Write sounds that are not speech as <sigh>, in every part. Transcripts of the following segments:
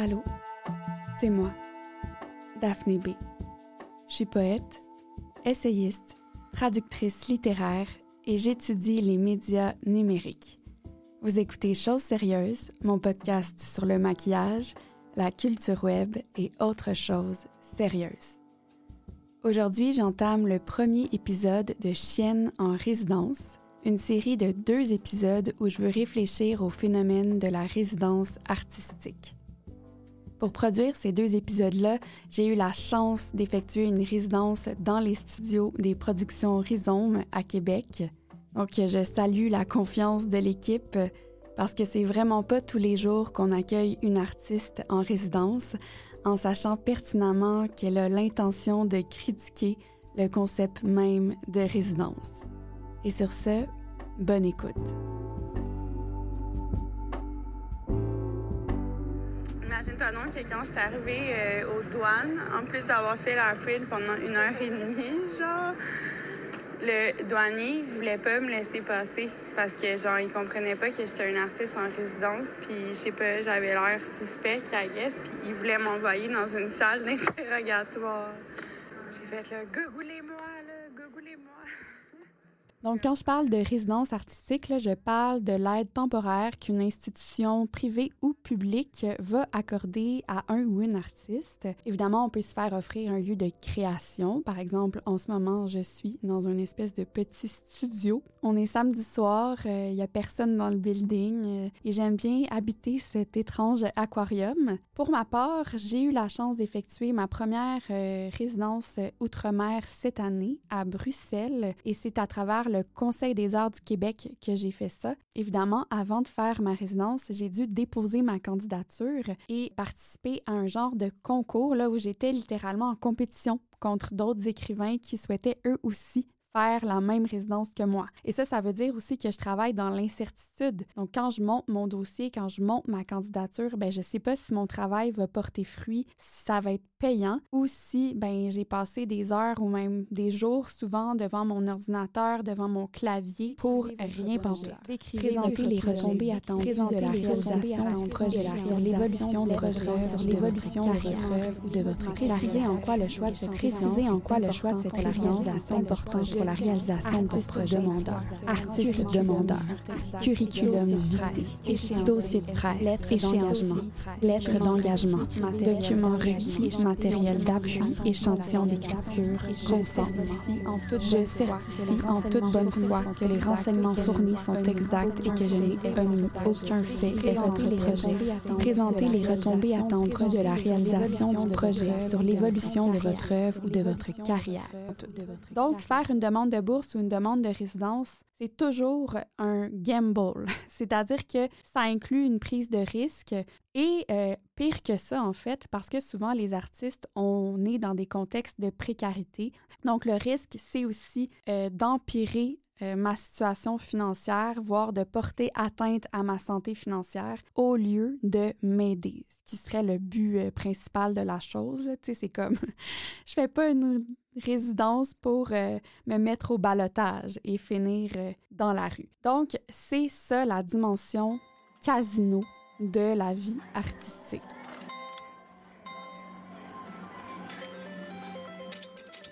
Allô, c'est moi, Daphné B. Je suis poète, essayiste, traductrice littéraire et j'étudie les médias numériques. Vous écoutez Choses sérieuses, mon podcast sur le maquillage, la culture web et autres choses sérieuses. Aujourd'hui, j'entame le premier épisode de Chienne en résidence, une série de deux épisodes où je veux réfléchir au phénomène de la résidence artistique. Pour produire ces deux épisodes-là, j'ai eu la chance d'effectuer une résidence dans les studios des productions Rhizome à Québec. Donc, je salue la confiance de l'équipe parce que c'est vraiment pas tous les jours qu'on accueille une artiste en résidence en sachant pertinemment qu'elle a l'intention de critiquer le concept même de résidence. Et sur ce, bonne écoute. Imagine-toi donc que quand je suis arrivée euh, aux douanes, en plus d'avoir fait la file pendant une heure et demie, genre, le douanier voulait pas me laisser passer parce que genre il comprenait pas que j'étais une artiste en résidence puis je sais pas j'avais l'air suspect I guess puis il voulait m'envoyer dans une salle <laughs> d'interrogatoire. J'ai fait là gogoulez-moi là, gogoulez-moi. Donc, quand je parle de résidence artistique, je parle de l'aide temporaire qu'une institution privée ou publique va accorder à un ou une artiste. Évidemment, on peut se faire offrir un lieu de création. Par exemple, en ce moment, je suis dans une espèce de petit studio. On est samedi soir, il euh, n'y a personne dans le building euh, et j'aime bien habiter cet étrange aquarium. Pour ma part, j'ai eu la chance d'effectuer ma première euh, résidence outre-mer cette année à Bruxelles et c'est à travers le Conseil des arts du Québec que j'ai fait ça. Évidemment, avant de faire ma résidence, j'ai dû déposer ma candidature et participer à un genre de concours là où j'étais littéralement en compétition contre d'autres écrivains qui souhaitaient eux aussi faire la même résidence que moi. Et ça, ça veut dire aussi que je travaille dans l'incertitude. Donc, quand je monte mon dossier, quand je monte ma candidature, ben je sais pas si mon travail va porter fruit, si ça va être payant ou si ben j'ai passé des heures ou même des jours souvent devant mon ordinateur, devant mon clavier pour rien penser. Présenter les retombées attendues de la réalisation du projet, sur l'évolution de votre œuvre, l'évolution de votre œuvre ou de votre préciser en quoi le choix de préciser en quoi le choix de cette réalisation est important pour la réalisation de votre demandeur, artiste demandeur, curriculum vitae, dossier de presse, lettre d'engagement, lettre d'engagement, document requis, matériel d'appui, échantillon d'écriture, toute je certifie en toute bonne foi que les renseignements fournis sont exacts et que je n'ai omis aucun fait présenter les projet, présenter les retombées attendues de la réalisation du projet sur l'évolution de votre œuvre ou de votre carrière. Donc, faire une demande de bourse ou une demande de résidence, c'est toujours un gamble. <laughs> C'est-à-dire que ça inclut une prise de risque et euh, pire que ça, en fait, parce que souvent les artistes, on est dans des contextes de précarité. Donc le risque, c'est aussi euh, d'empirer euh, ma situation financière, voire de porter atteinte à ma santé financière au lieu de m'aider, ce qui serait le but principal de la chose. Tu sais, c'est comme, <laughs> je fais pas une résidence pour euh, me mettre au balotage et finir euh, dans la rue. Donc, c'est ça la dimension casino de la vie artistique.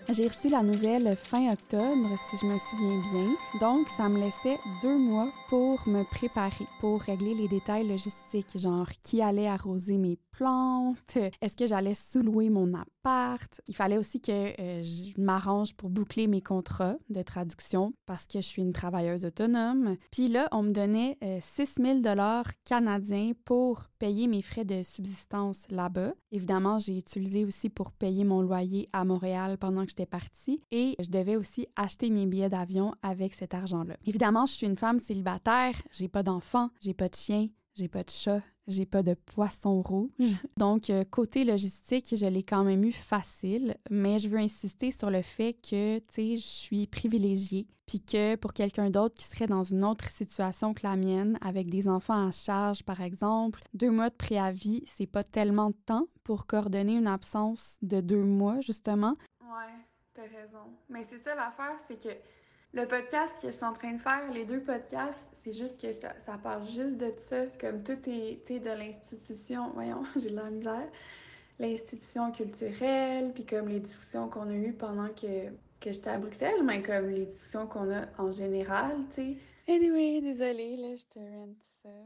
J'ai reçu la nouvelle fin octobre, si je me souviens bien. Donc, ça me laissait deux mois pour me préparer, pour régler les détails logistiques, genre qui allait arroser mes plantes, est-ce que j'allais sous-louer mon appart? Il fallait aussi que euh, je m'arrange pour boucler mes contrats de traduction parce que je suis une travailleuse autonome. Puis là, on me donnait 6 000 dollars canadiens pour payer mes frais de subsistance là-bas. Évidemment, j'ai utilisé aussi pour payer mon loyer à Montréal pendant que j'étais partie et je devais aussi acheter mes billets d'avion avec cet argent-là. Évidemment, je suis une femme célibataire, j'ai pas d'enfants, j'ai pas de chien, j'ai pas de chat, j'ai pas de poisson rouge. <laughs> Donc, euh, côté logistique, je l'ai quand même eu facile, mais je veux insister sur le fait que, tu sais, je suis privilégiée, puis que pour quelqu'un d'autre qui serait dans une autre situation que la mienne, avec des enfants à charge, par exemple, deux mois de préavis, c'est pas tellement de temps pour coordonner une absence de deux mois, justement. Ouais. T'as raison. Mais c'est ça l'affaire, c'est que le podcast que je suis en train de faire, les deux podcasts, c'est juste que ça, ça, parle juste de ça. Comme tout est, de l'institution. Voyons, <laughs> j'ai de la misère. L'institution culturelle, puis comme les discussions qu'on a eues pendant que, que j'étais à Bruxelles, mais comme les discussions qu'on a en général, tu sais. Anyway, désolée, là, je te rente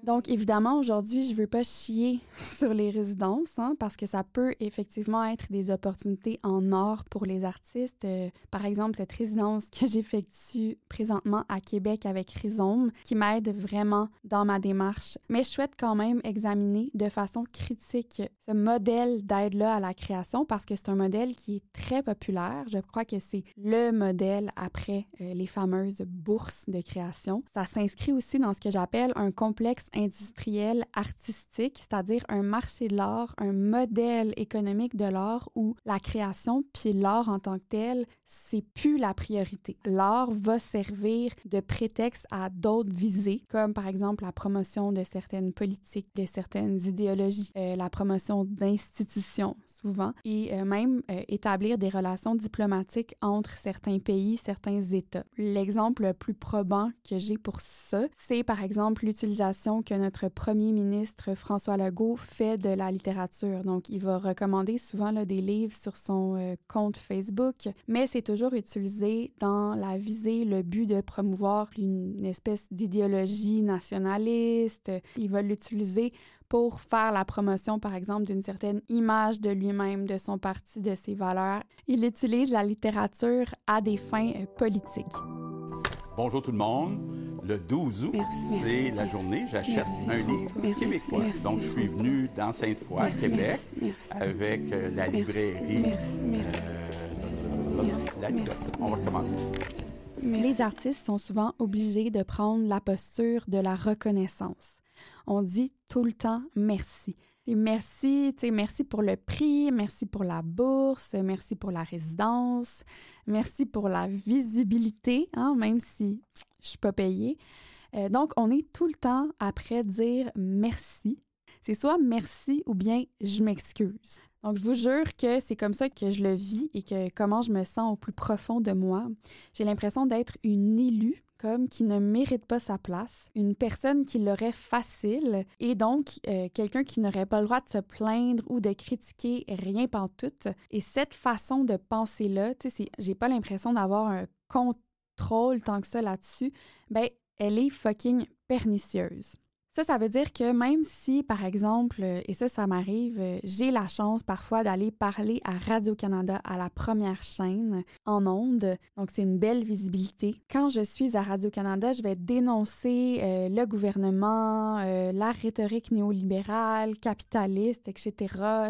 donc, évidemment, aujourd'hui, je veux pas chier <laughs> sur les résidences, hein, parce que ça peut effectivement être des opportunités en or pour les artistes. Euh, par exemple, cette résidence que j'effectue présentement à Québec avec Rhizome, qui m'aide vraiment dans ma démarche. Mais je souhaite quand même examiner de façon critique ce modèle d'aide-là à la création, parce que c'est un modèle qui est très populaire. Je crois que c'est le modèle après euh, les fameuses bourses de création. Ça s'inscrit aussi dans ce que j'appelle un complexe industriel artistique, c'est-à-dire un marché de l'art, un modèle économique de l'art où la création puis l'art en tant que tel, c'est plus la priorité. L'art va servir de prétexte à d'autres visées, comme par exemple la promotion de certaines politiques, de certaines idéologies, euh, la promotion d'institutions souvent, et euh, même euh, établir des relations diplomatiques entre certains pays, certains États. L'exemple le plus probant que j'ai pour ça, c'est par exemple l'utilisation que notre premier ministre François Legault fait de la littérature. Donc, il va recommander souvent des livres sur son euh, compte Facebook, mais c'est toujours utilisé dans la visée, le but de promouvoir une espèce d'idéologie nationaliste. Il va l'utiliser pour faire la promotion, par exemple, d'une certaine image de lui-même, de son parti, de ses valeurs. Il utilise la littérature à des fins euh, politiques. Bonjour tout le monde. Le 12 août, c'est la journée. J'achète un livre québécois. Donc, je suis venu dans Sainte-Foy, Québec, avec euh, la librairie. Euh, la On va commencer. Les artistes sont souvent obligés de prendre la posture de la reconnaissance. On dit tout le temps merci. Et merci, tu sais, merci pour le prix, merci pour la bourse, merci pour la résidence, merci pour la visibilité, hein, même si je suis pas payée. Euh, donc, on est tout le temps après dire merci. C'est soit merci ou bien je m'excuse. Donc, je vous jure que c'est comme ça que je le vis et que comment je me sens au plus profond de moi. J'ai l'impression d'être une élue comme qui ne mérite pas sa place, une personne qui l'aurait facile et donc euh, quelqu'un qui n'aurait pas le droit de se plaindre ou de critiquer rien pantoute. Et cette façon de penser-là, tu sais, j'ai pas l'impression d'avoir un tant que ça là-dessus, ben elle est fucking pernicieuse. Ça, ça veut dire que même si, par exemple, et ça, ça m'arrive, j'ai la chance parfois d'aller parler à Radio-Canada à la première chaîne en ondes, donc c'est une belle visibilité. Quand je suis à Radio-Canada, je vais dénoncer euh, le gouvernement, euh, la rhétorique néolibérale, capitaliste, etc.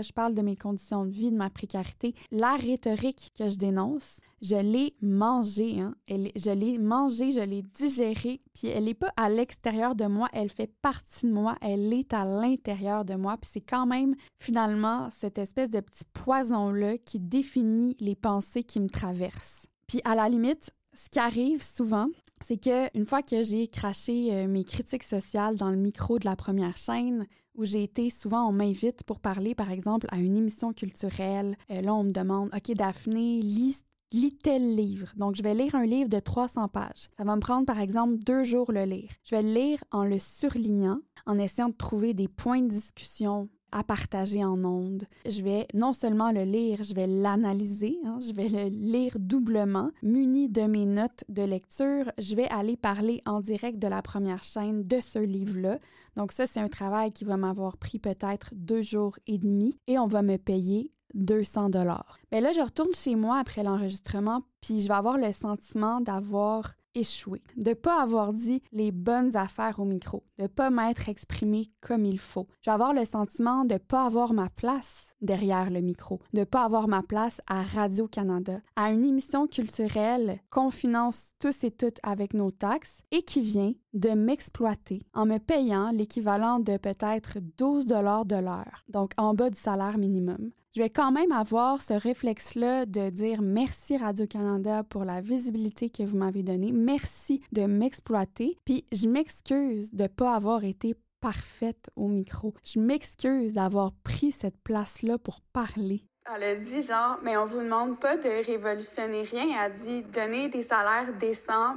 Je parle de mes conditions de vie, de ma précarité. La rhétorique que je dénonce, je l'ai mangée, hein? je l'ai mangée, je l'ai digérée, puis elle n'est pas à l'extérieur de moi, elle fait partie de moi, elle est à l'intérieur de moi, puis c'est quand même finalement cette espèce de petit poison-là qui définit les pensées qui me traversent. Puis à la limite, ce qui arrive souvent, c'est que une fois que j'ai craché euh, mes critiques sociales dans le micro de la première chaîne, où j'ai été souvent, on m'invite pour parler, par exemple, à une émission culturelle. Euh, là, on me demande, OK, Daphné, lis lis tel livre. Donc, je vais lire un livre de 300 pages. Ça va me prendre, par exemple, deux jours le lire. Je vais le lire en le surlignant, en essayant de trouver des points de discussion à partager en ondes. Je vais non seulement le lire, je vais l'analyser, hein, je vais le lire doublement. Muni de mes notes de lecture, je vais aller parler en direct de la première chaîne de ce livre-là. Donc ça, c'est un travail qui va m'avoir pris peut-être deux jours et demi et on va me payer 200 dollars. Mais là, je retourne chez moi après l'enregistrement, puis je vais avoir le sentiment d'avoir échoué, de pas avoir dit les bonnes affaires au micro, de pas m'être exprimé comme il faut. Je vais avoir le sentiment de pas avoir ma place derrière le micro, de pas avoir ma place à Radio-Canada, à une émission culturelle qu'on finance tous et toutes avec nos taxes et qui vient de m'exploiter en me payant l'équivalent de peut-être 12 dollars de l'heure, donc en bas du salaire minimum je vais quand même avoir ce réflexe-là de dire merci Radio-Canada pour la visibilité que vous m'avez donnée. Merci de m'exploiter. Puis je m'excuse de ne pas avoir été parfaite au micro. Je m'excuse d'avoir pris cette place-là pour parler. Elle a dit genre, mais on vous demande pas de révolutionner rien. Elle a dit, donner des salaires décents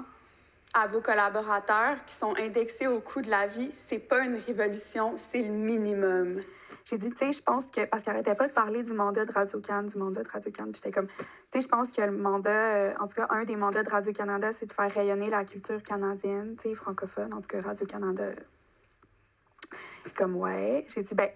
à vos collaborateurs qui sont indexés au coût de la vie, c'est pas une révolution, c'est le minimum. J'ai dit, tu sais, je pense que. Parce qu'elle arrêtait pas de parler du mandat de Radio-Can, du mandat de Radio-Can. Puis j'étais comme, tu sais, je pense que le mandat, euh, en tout cas, un des mandats de Radio-Canada, c'est de faire rayonner la culture canadienne, tu sais, francophone. En tout cas, Radio-Canada. Comme, ouais. J'ai dit, ben,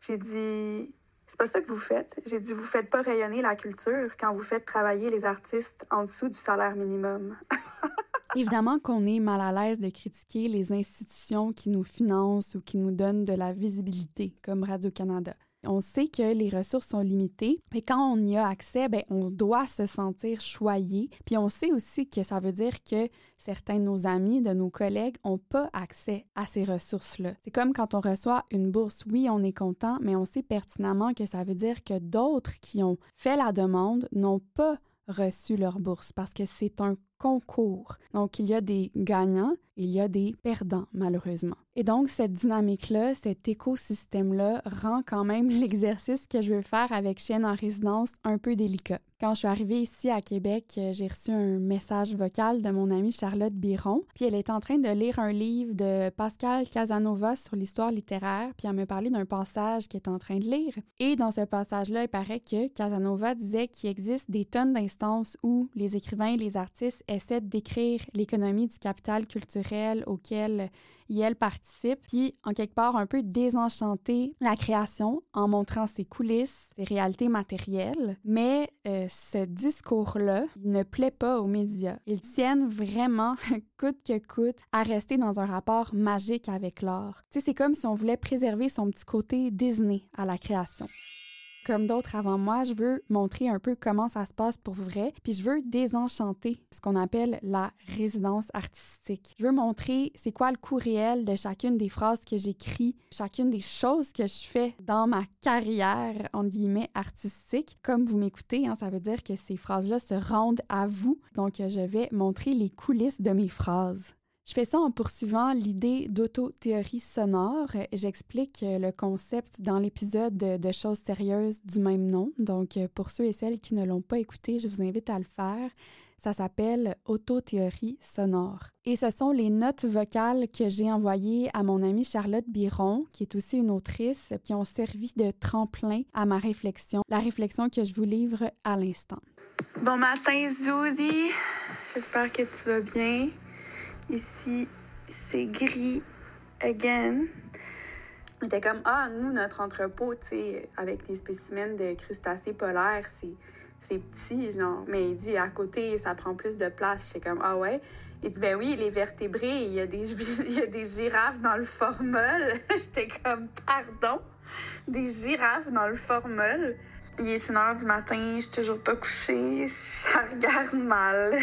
j'ai dit, c'est pas ça que vous faites. J'ai dit, vous faites pas rayonner la culture quand vous faites travailler les artistes en dessous du salaire minimum. <laughs> Évidemment qu'on est mal à l'aise de critiquer les institutions qui nous financent ou qui nous donnent de la visibilité, comme Radio-Canada. On sait que les ressources sont limitées, mais quand on y a accès, ben, on doit se sentir choyé. Puis on sait aussi que ça veut dire que certains de nos amis, de nos collègues, n'ont pas accès à ces ressources-là. C'est comme quand on reçoit une bourse. Oui, on est content, mais on sait pertinemment que ça veut dire que d'autres qui ont fait la demande n'ont pas reçu leur bourse parce que c'est un concours. Donc, il y a des gagnants, il y a des perdants, malheureusement. Et donc, cette dynamique-là, cet écosystème-là rend quand même <laughs> l'exercice que je veux faire avec Chienne en résidence un peu délicat. Quand je suis arrivée ici à Québec, euh, j'ai reçu un message vocal de mon amie Charlotte Biron, puis elle est en train de lire un livre de Pascal Casanova sur l'histoire littéraire, puis elle me parlait d'un passage qu'elle est en train de lire. Et dans ce passage-là, il paraît que Casanova disait qu'il existe des tonnes d'instances où les écrivains et les artistes essaie de décrire l'économie du capital culturel auquel elle participe, puis en quelque part un peu désenchanter la création en montrant ses coulisses, ses réalités matérielles. Mais euh, ce discours-là, ne plaît pas aux médias. Ils tiennent vraiment, <laughs> coûte que coûte, à rester dans un rapport magique avec l'art. C'est comme si on voulait préserver son petit côté Disney à la création comme d'autres avant moi, je veux montrer un peu comment ça se passe pour vrai, puis je veux désenchanter ce qu'on appelle la résidence artistique. Je veux montrer c'est quoi le coût réel de chacune des phrases que j'écris, chacune des choses que je fais dans ma carrière, en guillemets, artistique. Comme vous m'écoutez, hein, ça veut dire que ces phrases-là se rendent à vous. Donc, je vais montrer les coulisses de mes phrases. Je fais ça en poursuivant l'idée d'autothéorie sonore. J'explique le concept dans l'épisode de Choses sérieuses du même nom. Donc, pour ceux et celles qui ne l'ont pas écouté, je vous invite à le faire. Ça s'appelle Autothéorie sonore. Et ce sont les notes vocales que j'ai envoyées à mon amie Charlotte Biron, qui est aussi une autrice, qui ont servi de tremplin à ma réflexion, la réflexion que je vous livre à l'instant. Bon matin, Zoudi. J'espère que tu vas bien. Ici, c'est gris again. Il était comme, ah, nous, notre entrepôt, tu sais, avec des spécimens de crustacés polaires, c'est, c'est petit, genre. Mais il dit, à côté, ça prend plus de place. J'étais comme, ah ouais. Il dit, ben oui, les vertébrés, il y a des, <laughs> il y a des girafes dans le formol. <laughs> J'étais comme, pardon, des girafes dans le formol. Il est une heure du matin, je suis toujours pas couchée, <laughs> ça regarde mal.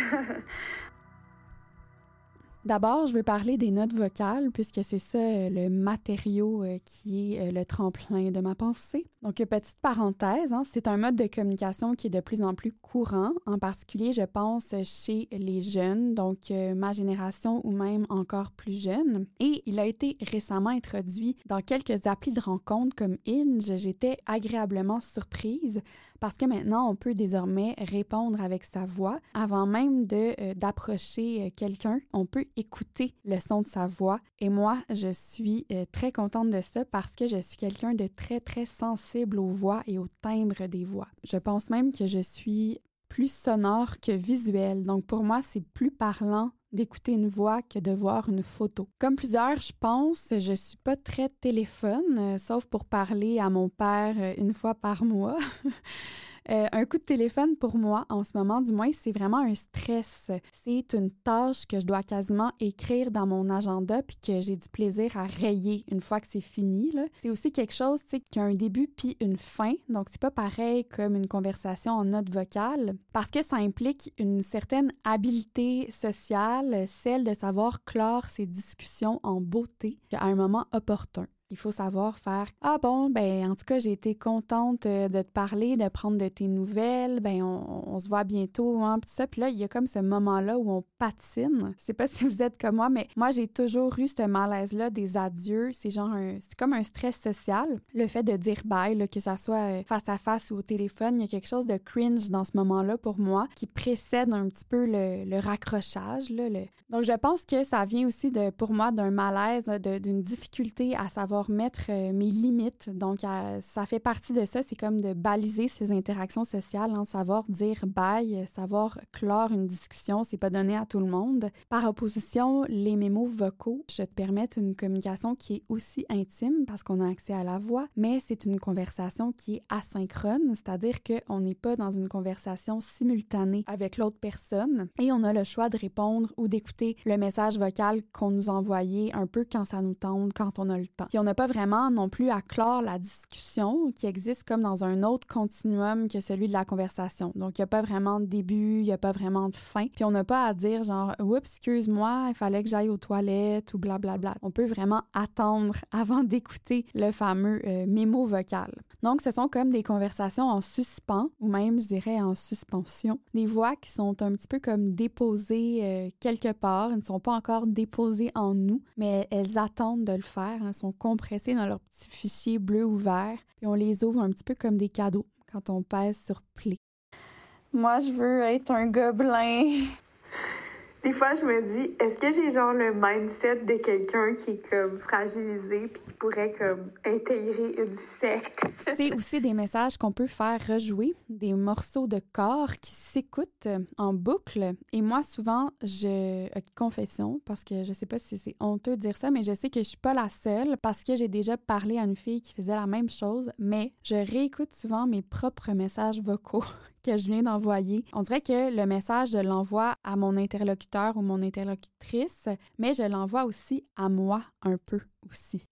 D'abord, je veux parler des notes vocales, puisque c'est ça euh, le matériau euh, qui est euh, le tremplin de ma pensée. Donc, petite parenthèse, hein, c'est un mode de communication qui est de plus en plus courant, en particulier, je pense, chez les jeunes, donc ma génération ou même encore plus jeunes. Et il a été récemment introduit dans quelques applis de rencontres comme Inge. J'étais agréablement surprise parce que maintenant, on peut désormais répondre avec sa voix. Avant même de, d'approcher quelqu'un, on peut écouter le son de sa voix. Et moi, je suis euh, très contente de ça parce que je suis quelqu'un de très, très sensible aux voix et au timbre des voix. Je pense même que je suis plus sonore que visuel. Donc pour moi, c'est plus parlant d'écouter une voix que de voir une photo. Comme plusieurs, je pense, je suis pas très téléphone, euh, sauf pour parler à mon père euh, une fois par mois. <laughs> Euh, un coup de téléphone pour moi, en ce moment, du moins, c'est vraiment un stress. C'est une tâche que je dois quasiment écrire dans mon agenda puis que j'ai du plaisir à rayer une fois que c'est fini. C'est aussi quelque chose qui a un début puis une fin. Donc, c'est pas pareil comme une conversation en note vocale parce que ça implique une certaine habileté sociale, celle de savoir clore ses discussions en beauté à un moment opportun. Il faut savoir faire Ah bon, ben en tout cas, j'ai été contente euh, de te parler, de prendre de tes nouvelles, ben on, se voit bientôt, hein, puis ça. Puis là, il y a comme ce moment-là où on patine. Je sais pas si vous êtes comme moi, mais moi, j'ai toujours eu ce malaise-là des adieux. C'est genre c'est comme un stress social. Le fait de dire bye, que ça soit euh, face à face ou au téléphone, il y a quelque chose de cringe dans ce moment-là pour moi qui précède un petit peu le, raccrochage. Là, Donc, je pense que ça vient aussi de, pour moi d'un malaise, d'une difficulté à savoir mettre euh, mes limites. Donc, ça fait partie de ça. C'est comme de baliser ces interactions sociales, hein, savoir dire bye, savoir clore une discussion. C'est pas donné à tout le monde. Par opposition, les mémos vocaux, je te permettent une communication qui est aussi intime parce qu'on a accès à la voix, mais c'est une conversation qui est asynchrone, c'est-à-dire qu'on n'est pas dans une conversation simultanée avec l'autre personne et on a le choix de répondre ou d'écouter le message vocal qu'on nous envoyait un peu quand ça nous tente, quand on a le temps. Puis on n'a pas vraiment non plus à clore la discussion qui existe comme dans un autre continuum que celui de la conversation. Donc il n'y a pas vraiment de début, il n'y a pas vraiment de fin. Puis on n'a pas à dire genre oups, excuse-moi, il fallait que j'aille aux toilettes ou blablabla. Bla, bla. On peut vraiment attendre <laughs> avant d'écouter le fameux euh, mémo vocal. Donc ce sont comme des conversations en suspens ou même je dirais en suspension, des voix qui sont un petit peu comme déposées euh, quelque part, elles ne sont pas encore déposées en nous, mais elles attendent de le faire, elles sont compressées dans leur petit fichier bleu ou vert, puis on les ouvre un petit peu comme des cadeaux quand on pèse sur play. Moi, je veux être un gobelin. Des fois, je me dis, est-ce que j'ai genre le mindset de quelqu'un qui est comme fragilisé puis qui pourrait comme intégrer une secte? <laughs> C'est aussi des messages qu'on peut faire rejouer, des morceaux de corps qui s'écoutent en boucle. Et moi, souvent, je. Euh, confession, parce que je sais pas si c'est honteux de dire ça, mais je sais que je suis pas la seule parce que j'ai déjà parlé à une fille qui faisait la même chose, mais je réécoute souvent mes propres messages vocaux <laughs> que je viens d'envoyer. On dirait que le message, je l'envoie à mon interlocuteur ou mon interlocutrice, mais je l'envoie aussi à moi un peu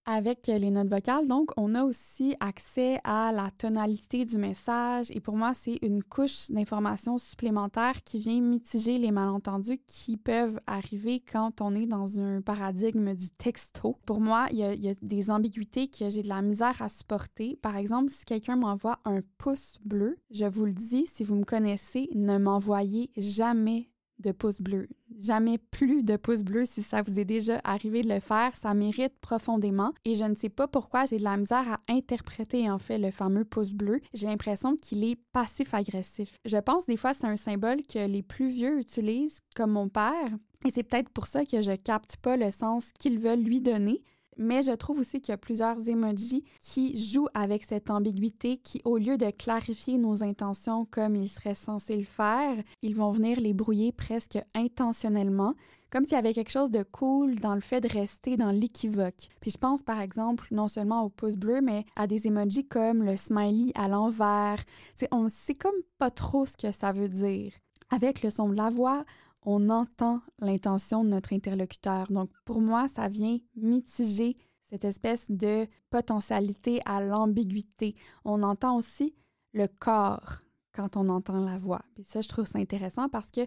Avec les notes vocales, donc, on a aussi accès à la tonalité du message et pour moi, c'est une couche d'information supplémentaire qui vient mitiger les malentendus qui peuvent arriver quand on est dans un paradigme du texto. Pour moi, il y a des ambiguïtés que j'ai de la misère à supporter. Par exemple, si quelqu'un m'envoie un pouce bleu, je vous le dis, si vous me connaissez, ne m'envoyez jamais de pouce bleu. Jamais plus de pouce bleu si ça vous est déjà arrivé de le faire. Ça mérite profondément. Et je ne sais pas pourquoi j'ai de la misère à interpréter en fait le fameux pouce bleu. J'ai l'impression qu'il est passif-agressif. Je pense des fois c'est un symbole que les plus vieux utilisent, comme mon père. Et c'est peut-être pour ça que je capte pas le sens qu'ils veulent lui donner mais je trouve aussi qu'il y a plusieurs emojis qui jouent avec cette ambiguïté qui, au lieu de clarifier nos intentions comme ils seraient censés le faire, ils vont venir les brouiller presque intentionnellement, comme s'il y avait quelque chose de cool dans le fait de rester dans l'équivoque. Puis je pense par exemple non seulement au pouce bleu, mais à des emojis comme le smiley à l'envers. On sait comme pas trop ce que ça veut dire. Avec le son de la voix, on entend l'intention de notre interlocuteur. Donc, pour moi, ça vient mitiger cette espèce de potentialité à l'ambiguïté. On entend aussi le corps quand on entend la voix. Puis ça, je trouve ça intéressant parce que,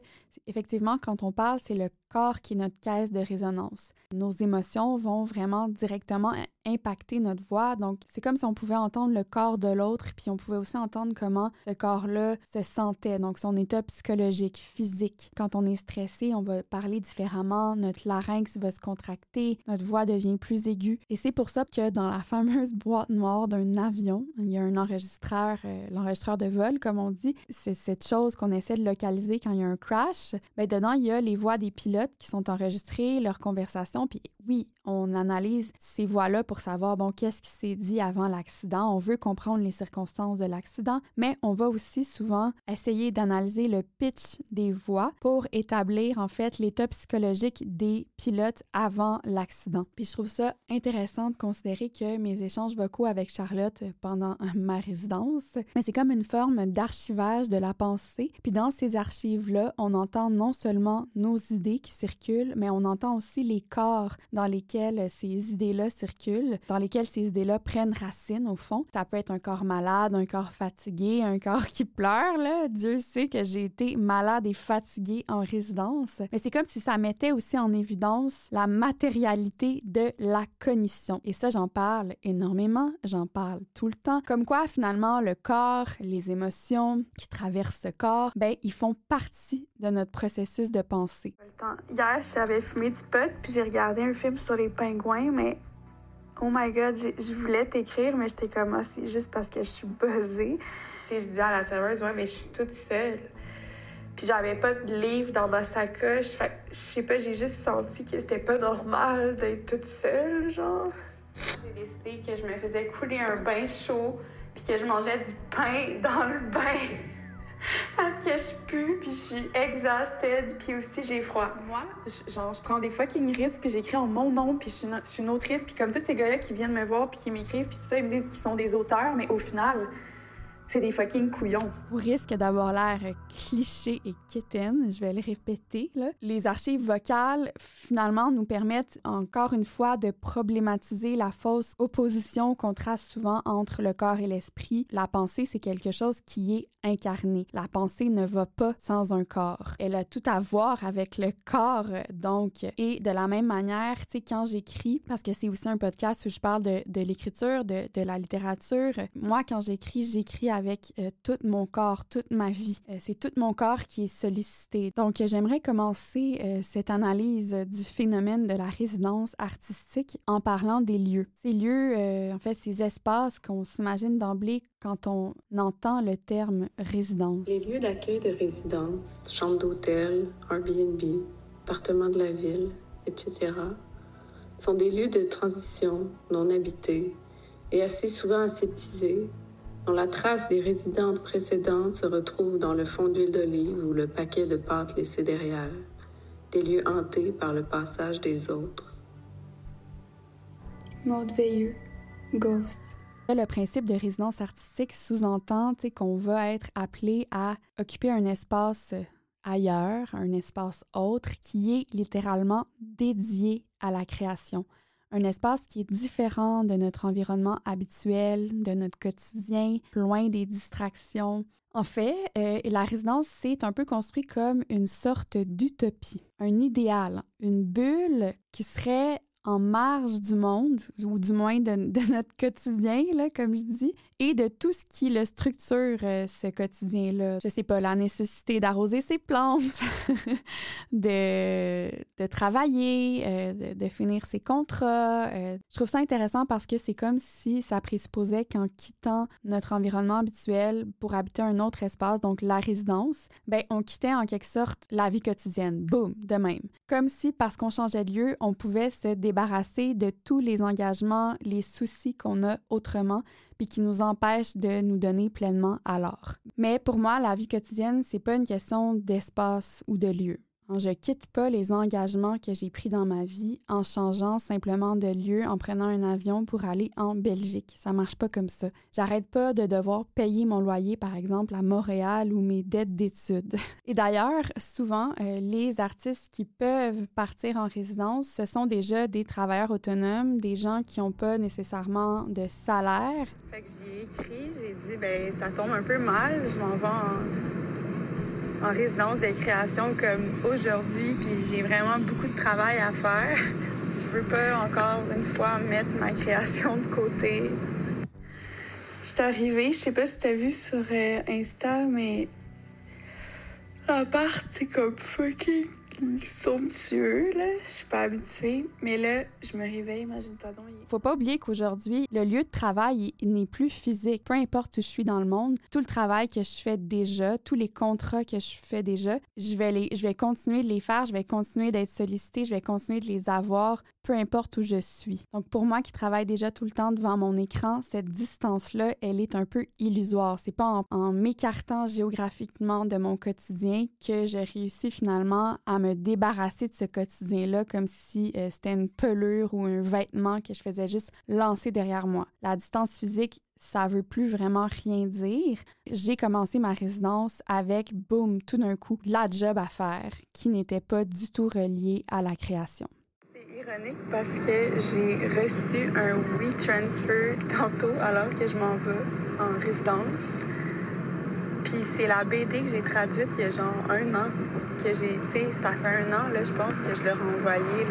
effectivement, quand on parle, c'est le corps qui est notre caisse de résonance. Nos émotions vont vraiment directement impacter notre voix. Donc, c'est comme si on pouvait entendre le corps de l'autre, puis on pouvait aussi entendre comment ce corps-là se sentait, donc son état psychologique, physique. Quand on est stressé, on va parler différemment, notre larynx va se contracter, notre voix devient plus aiguë. Et c'est pour ça que dans la <laughs> fameuse boîte noire d'un avion, il y a un enregistreur, euh, l'enregistreur de vol, comme on dit. C'est cette chose qu'on essaie de localiser quand il y a un crash. Bien, dedans, il y a les voix des pilotes qui sont enregistrées, leurs conversations, puis oui, on analyse ces voix-là pour savoir, bon, qu'est-ce qui s'est dit avant l'accident. On veut comprendre les circonstances de l'accident, mais on va aussi souvent essayer d'analyser le pitch des voix pour établir, en fait, l'état psychologique des pilotes avant l'accident. Puis je trouve ça intéressant de considérer que mes échanges vocaux avec Charlotte pendant ma résidence, mais c'est comme une forme d'archivage de la pensée. Puis dans ces archives-là, on entend non seulement nos idées qui circulent, mais on entend aussi les corps dans lesquels ces idées-là circulent, dans lesquels ces idées-là prennent racine au fond. Ça peut être un corps malade, un corps fatigué, un corps qui pleure. Là. Dieu sait que j'ai été malade et fatiguée en résidence. Mais c'est comme si ça mettait aussi en évidence la matérialité de la cognition. Et ça, j'en parle énormément, j'en parle tout le temps. Comme quoi, finalement, le corps, les émotions qui traversent le corps, ben, ils font partie de notre processus de pensée. Hier, j'avais fumé du pot, puis j'ai regardé un film sur les pingouins, mais oh my god, je voulais t'écrire, mais j'étais comme, ah, c'est juste parce que je suis buzzée. Tu sais, je dis à la serveuse, ouais, mais je suis toute seule. Puis j'avais pas de livre dans ma sacoche. Fait je sais pas, j'ai juste senti que c'était pas normal d'être toute seule, genre. J'ai décidé que je me faisais couler un bain chaud, puis que je mangeais du pain dans le bain. Parce que je pue, puis je suis exhausted, puis aussi j'ai froid. Moi, genre, je prends des fucking risques, puis j'écris en mon nom, puis je suis, une, je suis une autrice, puis comme tous ces gars-là qui viennent me voir, puis qui m'écrivent, puis tout ça, ils me disent qu'ils sont des auteurs, mais au final, c'est des fucking couillons. Au risque d'avoir l'air cliché et quétaine, je vais le répéter, les archives vocales, finalement, nous permettent encore une fois de problématiser la fausse opposition qu'on trace souvent entre le corps et l'esprit. La pensée, c'est quelque chose qui est incarné. La pensée ne va pas sans un corps. Elle a tout à voir avec le corps, donc. Et de la même manière, tu sais, quand j'écris, parce que c'est aussi un podcast où je parle de, de l'écriture, de, de la littérature, moi, quand j'écris, j'écris avec avec euh, tout mon corps, toute ma vie. Euh, c'est tout mon corps qui est sollicité. Donc, j'aimerais commencer euh, cette analyse du phénomène de la résidence artistique en parlant des lieux. Ces lieux, en fait, ces espaces qu'on s'imagine d'emblée quand on entend le terme résidence. Les lieux d'accueil de résidence, chambres d'hôtel, Airbnb, appartements de la ville, etc., sont des lieux de transition non habités et assez souvent aseptisés dont la trace des résidentes précédentes se retrouve dans le fond d'huile d'olive ou le paquet de pâtes laissé derrière, des lieux hantés par le passage des autres. Maud Veilleux, Ghost. Le principe de résidence artistique sous-entend qu'on va être appelé à occuper un espace ailleurs, un espace autre qui est littéralement dédié à la création un espace qui est différent de notre environnement habituel, de notre quotidien, loin des distractions. En fait, euh, la résidence, c'est un peu construit comme une sorte d'utopie, un idéal, une bulle qui serait en marge du monde, ou du moins de, notre quotidien, là, comme je dis, de tout ce qui le structure, euh, ce quotidien-là. Je sais pas, la nécessité d'arroser ses plantes, <laughs> de, de, travailler, euh, de, finir ses contrats. Euh. je trouve ça intéressant parce que c'est comme si ça présupposait qu'en quittant notre environnement habituel pour habiter un autre espace, donc la résidence, ben on quittait en quelque sorte la vie quotidienne. Boum, de même. Comme si parce qu'on changeait de lieu, on pouvait se débarrasser de tous les engagements, les soucis qu'on a autrement, puis qui nous empêchent de nous donner pleinement à l'art. Mais pour moi, la vie quotidienne, c'est pas une question d'espace ou de lieu. Je quitte pas les engagements que j'ai pris dans ma vie en changeant simplement de lieu, en prenant un avion pour aller en Belgique. Ça marche pas comme ça. J'arrête pas de devoir payer mon loyer, par exemple, à Montréal ou mes dettes d'études. <laughs> Et d'ailleurs, souvent, euh, les artistes qui peuvent partir en résidence, ce sont déjà des travailleurs autonomes, des gens qui n'ont pas nécessairement de salaire. J'ai écrit, j'ai dit, ben ça tombe un peu mal, je m'en vais en en résidence de création comme aujourd'hui, puis j'ai vraiment beaucoup de travail à faire. <laughs> Je veux pas encore une fois mettre ma création de côté. Je suis arrivée, je sais pas si t'as vu sur euh, Insta, mais l'appart, c'est comme fucking <laughs> somptueux, là. Je suis pas habituée. Mais là, je me réveille, imagine-toi donc. Faut pas oublier qu'aujourd'hui, le lieu de travail n'est plus physique. Peu importe où je suis dans le monde, tout le travail que je fais déjà, tous les contrats que je fais déjà, je vais, les, je vais continuer de les faire, je vais continuer d'être sollicitée, je vais continuer de les avoir, peu importe où je suis. Donc, pour moi qui travaille déjà tout le temps devant mon écran, cette distance-là, elle est un peu illusoire. C'est pas en, en m'écartant géographiquement de mon quotidien que je réussis finalement à me débarrasser de ce quotidien-là comme si euh, c'était une pelure ou un vêtement que je faisais juste lancer derrière moi. La distance physique, ça veut plus vraiment rien dire. J'ai commencé ma résidence avec, boum, tout d'un coup, la job à faire qui n'était pas du tout reliée à la création. C'est ironique parce que j'ai reçu un We Transfer tantôt alors que je m'en vais en résidence. Puis c'est la BD que j'ai traduite il y a genre un an. Que j'ai, ça fait un an, je pense que je leur ai envoyé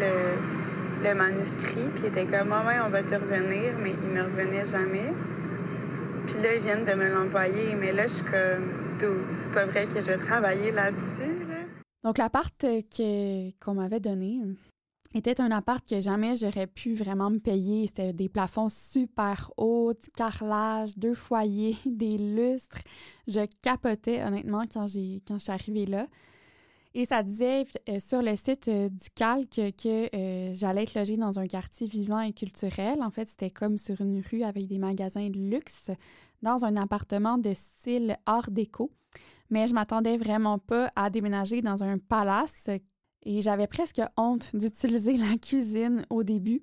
le, manuscrit. Puis il était comme, ah on va te revenir, mais il me revenait jamais. Puis là, ils viennent de me l'envoyer, mais là, je suis comme, c'est pas vrai que je vais travailler là-dessus. Donc, l'appart qu'on m'avait donné était un appart que jamais j'aurais pu vraiment me payer. C'était des plafonds super hauts, du carrelage, deux foyers, <laughs> des lustres. Je capotais honnêtement quand, j'ai, quand je suis arrivée là. Et ça disait euh, sur le site euh, du Calque que euh, j'allais être logée dans un quartier vivant et culturel. En fait, c'était comme sur une rue avec des magasins de luxe, dans un appartement de style art déco. Mais je m'attendais vraiment pas à déménager dans un palace et j'avais presque honte <laughs> d'utiliser la cuisine au début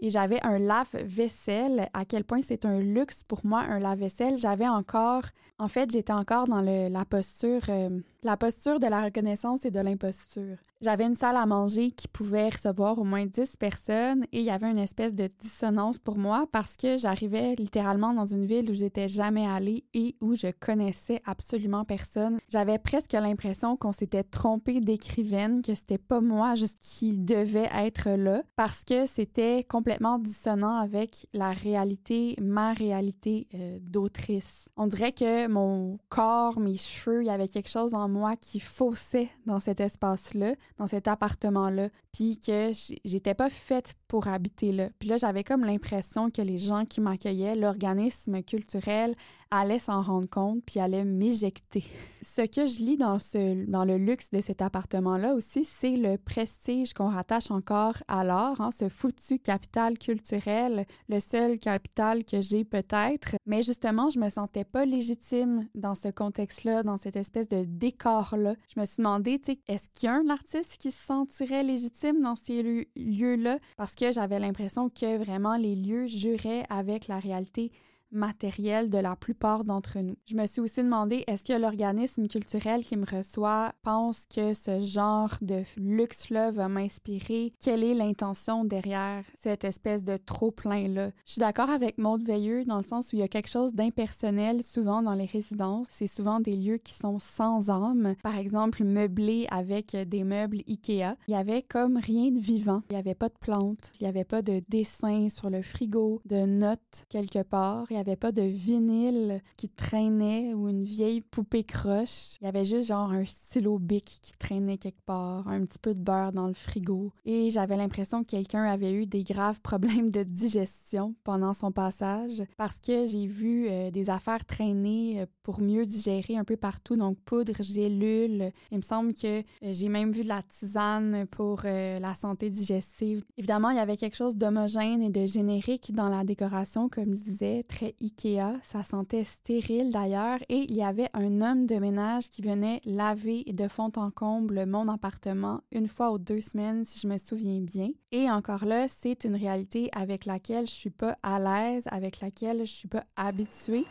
et j'avais un lave-vaisselle. À quel point c'est un luxe pour moi, un lave-vaisselle. J'avais encore, en fait, j'étais encore dans la posture, euh, la posture de la reconnaissance et de l'imposture. J'avais une salle à manger qui pouvait recevoir au moins 10 personnes et il y avait une espèce de dissonance pour moi parce que j'arrivais littéralement dans une ville où j'étais jamais allée et où je connaissais absolument personne. J'avais presque l'impression qu'on s'était trompé d'écrivaine, que c'était pas moi juste qui devait être là parce que c'était complètement dissonant avec la réalité, ma réalité euh, d'autrice. On dirait que mon corps, mes cheveux, il y avait quelque chose en moi qui faussait dans cet espace-là, dans cet appartement-là, puis que j'étais pas faite pour habiter là. Puis là, j'avais comme l'impression que les gens qui m'accueillaient, l'organisme culturel, allait s'en rendre compte puis allait m'éjecter. <laughs> Ce que je lis dans, ce, dans le luxe de cet appartement-là aussi, c'est le prestige qu'on rattache encore à l'art, hein, ce foutu capital culturel, le seul capital que j'ai peut-être. Mais justement, je me sentais pas légitime dans ce contexte-là, dans cette espèce de décor-là. Je me suis demandé, tu sais, est-ce qu'il y a un artiste qui se sentirait légitime dans ces lieux-là? Parce que j'avais l'impression que vraiment les lieux juraient avec la réalité matériel de la plupart d'entre nous. Je me suis aussi demandé, est-ce que l'organisme culturel qui me reçoit pense que ce genre de luxe-là va m'inspirer? Quelle est l'intention derrière cette espèce de trop-plein-là? Je suis d'accord avec Maude Veilleux dans le sens où il y a quelque chose d'impersonnel souvent dans les résidences. C'est souvent des lieux qui sont sans âme. Par exemple, meublés avec des meubles Ikea. Il y avait comme rien de vivant. Il n'y avait pas de plantes. Il n'y avait pas de dessin sur le frigo, de notes quelque part. Il avait pas de vinyle qui traînait ou une vieille poupée croche. Il y avait juste genre un stylo bic qui traînait quelque part, un petit peu de beurre dans le frigo. Et j'avais l'impression que quelqu'un avait eu des graves <laughs> problèmes de digestion pendant son passage parce que j'ai vu euh, des affaires traîner euh, pour mieux digérer un peu partout, donc poudre, gélule. Il me semble que euh, j'ai même vu de la tisane pour la santé digestive. Évidemment, il y avait quelque chose d'homogène et de générique dans la décoration, comme je disais, très Ikea. Ça sentait stérile d'ailleurs et il y avait un homme de ménage qui venait laver de fond en comble mon appartement une fois ou deux semaines si je me souviens bien. Et encore là, c'est une réalité avec laquelle je suis pas à l'aise, avec laquelle je suis pas habituée.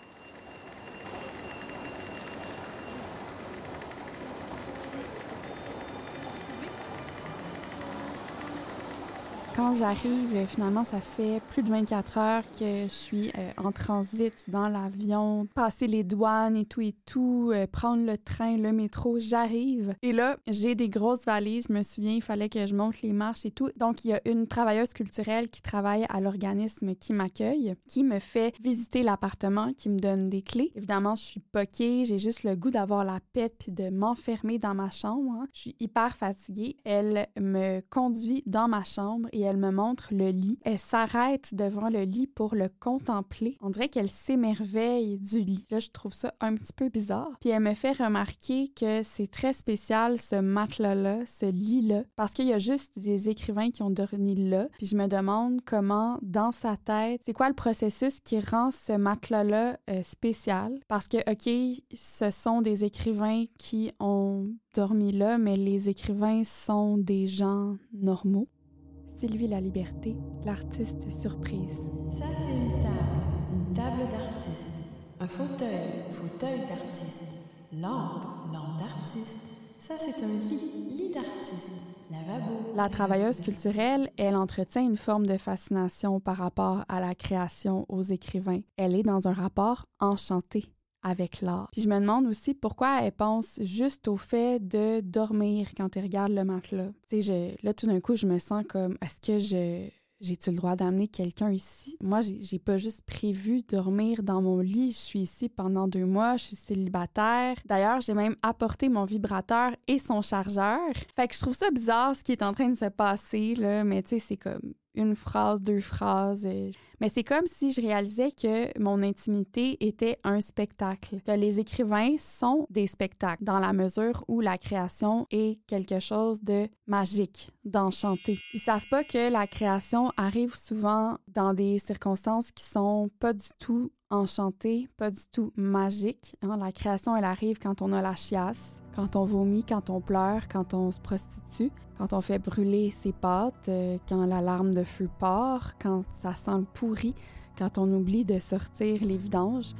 Quand j'arrive, finalement, ça fait plus de 24 heures que je suis euh, en transit dans l'avion, passer les douanes et tout et tout, euh, prendre le train, le métro, j'arrive. Et là, j'ai des grosses valises. Je me souviens, il fallait que je monte les marches et tout. Donc, il y a une travailleuse culturelle qui travaille à l'organisme qui m'accueille, qui me fait visiter l'appartement, qui me donne des clés. Évidemment, je suis poquée, j'ai juste le goût d'avoir la pète puis de m'enfermer dans ma chambre. Hein. Je suis hyper fatiguée. Elle me conduit dans ma chambre et elle me montre le lit. Elle s'arrête devant le lit pour le contempler. On dirait qu'elle s'émerveille du lit. Là, je trouve ça un petit peu bizarre. Puis elle me fait remarquer que c'est très spécial ce matelas-là, ce lit-là, parce qu'il y a juste des écrivains qui ont dormi là. Puis je me demande comment, dans sa tête, c'est quoi le processus qui rend ce matelas-là euh, spécial? Parce que, OK, ce sont des écrivains qui ont dormi là, mais les écrivains sont des gens normaux. Sylvie la Liberté, l'artiste surprise. Ça, c'est une table, une table d'artiste, un fauteuil, fauteuil d'artiste, lampe, lampe d'artiste. Ça, c'est un lit, lit d'artiste. Lavabo. La travailleuse culturelle, elle entretient une forme de fascination par rapport à la création, aux écrivains. Elle est dans un rapport enchanté avec l'art. Puis je me demande aussi pourquoi elle pense juste au fait de dormir quand elle regarde le matelas. Tu sais, là, tout d'un coup, je me sens comme, est-ce que je j'ai-tu le droit d'amener quelqu'un ici? Moi, j'ai pas juste prévu dormir dans mon lit. Je suis ici pendant deux mois, je suis célibataire. D'ailleurs, j'ai même apporté mon vibrateur et son chargeur. Fait que je trouve ça bizarre ce qui est en train de se passer, là, mais tu sais, c'est comme une phrase, deux phrases. Euh, mais c'est comme si je réalisais que mon intimité était un spectacle, que les écrivains sont des spectacles dans la mesure où la création est quelque chose de magique, d'enchanté. Ils savent pas que la création arrive souvent dans des circonstances qui sont pas du tout enchantées, pas du tout magiques. Hein. La création, elle arrive quand on a la chiasse, quand on vomit, quand on pleure, quand on se prostitue quand on fait brûler ses pâtes, euh, quand la larme de feu part, quand ça sent pourri, quand on oublie de sortir les vidanges.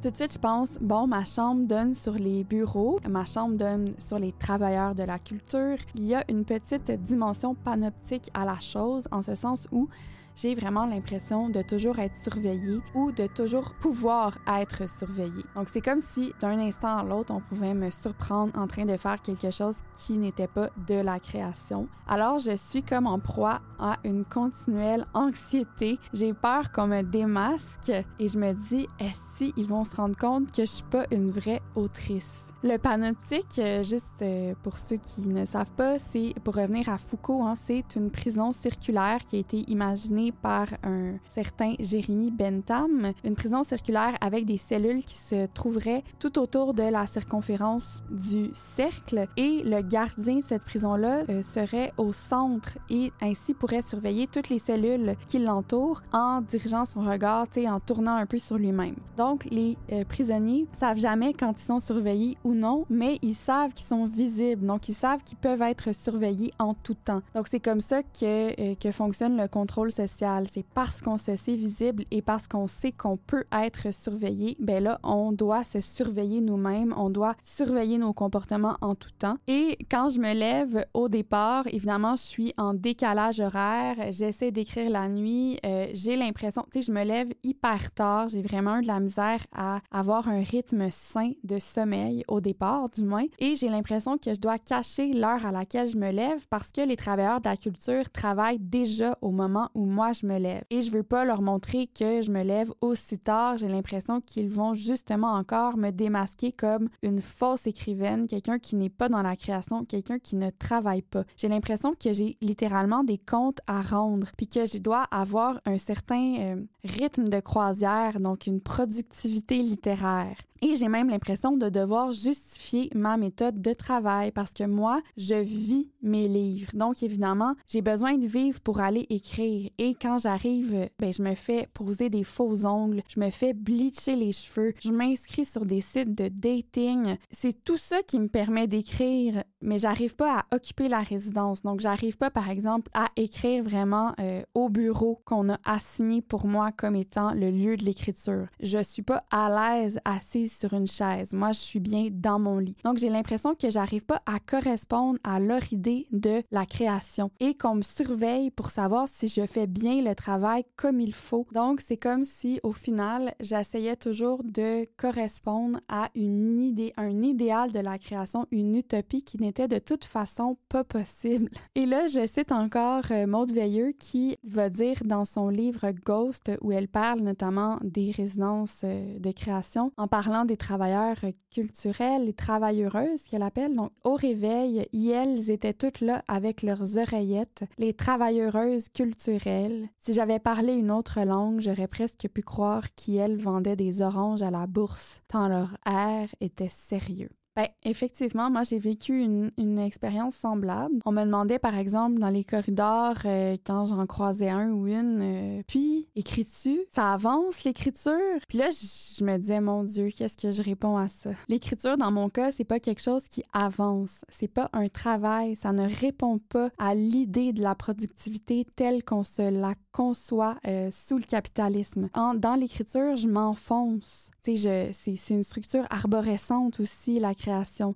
Tout de suite, je pense, bon, ma chambre donne sur les bureaux, ma chambre donne sur les travailleurs de la culture. Il y a une petite dimension panoptique à la chose, en ce sens où j'ai vraiment l'impression de toujours être surveillée ou de toujours pouvoir être surveillée. Donc c'est comme si d'un instant à l'autre, on pouvait me surprendre en train de faire quelque chose qui n'était pas de la création. Alors je suis comme en proie à une continuelle anxiété. J'ai peur qu'on me démasque et je me dis, est-ce qu'ils vont se rendre compte que je suis pas une vraie autrice? Le panoptique, euh, juste euh, pour ceux qui ne savent pas, c'est pour revenir à Foucault, hein, c'est une prison circulaire qui a été imaginée par un certain Jérémy Bentham, une prison circulaire avec des cellules qui se trouveraient tout autour de la circonférence du cercle et le gardien de cette prison-là euh, serait au centre et ainsi pourrait surveiller toutes les cellules qui l'entourent en dirigeant son regard, en tournant un peu sur lui-même. Donc les prisonniers savent jamais quand ils sont surveillés ou non, mais ils savent qu'ils sont visibles. Donc, ils savent qu'ils peuvent être surveillés en tout temps. Donc, c'est comme ça que, euh, que fonctionne le contrôle social. C'est parce qu'on se sait visible et parce qu'on sait qu'on peut être surveillé, ben là, on doit se surveiller nous-mêmes, on doit surveiller nos comportements en tout temps. Et quand je me lève au départ, évidemment, je suis en décalage horaire, j'essaie d'écrire la nuit, euh, j'ai l'impression, tu sais, je me lève hyper tard, j'ai vraiment de la misère à avoir un rythme sain de sommeil au départ, du moins. Et j'ai l'impression que je dois cacher l'heure à laquelle je me lève parce que les travailleurs de la culture travaillent déjà au moment où moi je me lève. Et je veux pas leur montrer que je me lève aussi tard. J'ai l'impression qu'ils vont justement encore me démasquer comme une fausse écrivaine, quelqu'un qui n'est pas dans la création, quelqu'un qui ne travaille pas. J'ai l'impression que j'ai littéralement des comptes à rendre, puis que je dois avoir un certain euh, rythme de croisière, donc une productivité littéraire. Et j'ai même l'impression de devoir justifier ma méthode de travail parce que moi, je vis mes livres. Donc, évidemment, j'ai besoin de vivre pour aller écrire. Et quand j'arrive, ben, je me fais poser des faux ongles, je me fais bleacher les cheveux, je m'inscris sur des sites de dating. C'est tout ça qui me permet d'écrire, mais j'arrive pas à occuper la résidence. Donc, j'arrive pas, par exemple, à écrire vraiment euh, au bureau qu'on a assigné pour moi comme étant le lieu de l'écriture. Je suis pas à l'aise assise sur une chaise. Moi, je suis bien dans mon lit. Donc, j'ai l'impression que j'arrive pas à correspondre à leur idée de la création et qu'on me surveille pour savoir si je fais bien le travail comme il faut. Donc, c'est comme si, au final, j'essayais toujours de correspondre à une idée, un idéal de la création, une utopie qui n'était de toute façon pas possible. <laughs> Et là, je cite encore euh, Maude Veilleux qui va dire dans son livre Ghost, où elle parle notamment des résidences euh, de création, en parlant des travailleurs culturels, les travailleuses qu'elle appelle. Donc, au réveil, elles étaient toutes là avec leurs oreillettes, les travailleuses culturelles. Si j'avais parlé une autre langue, j'aurais presque pu croire qu'elles vendaient des oranges à la bourse, tant leur air était sérieux. Ben, effectivement, moi, j'ai vécu une, une, expérience semblable. On me demandait, par exemple, dans les corridors, euh, quand j'en croisais un ou une, euh, puis, écris-tu? Ça avance, l'écriture? Puis là, je me disais, mon Dieu, qu'est-ce que je réponds à ça? L'écriture, dans mon cas, c'est pas quelque chose qui avance. C'est pas un travail. Ça ne répond pas à l'idée de la productivité telle qu'on se la conçoit euh, sous le capitalisme. Dans l'écriture, je m'enfonce. Tu sais, c'est une structure arborescente aussi, la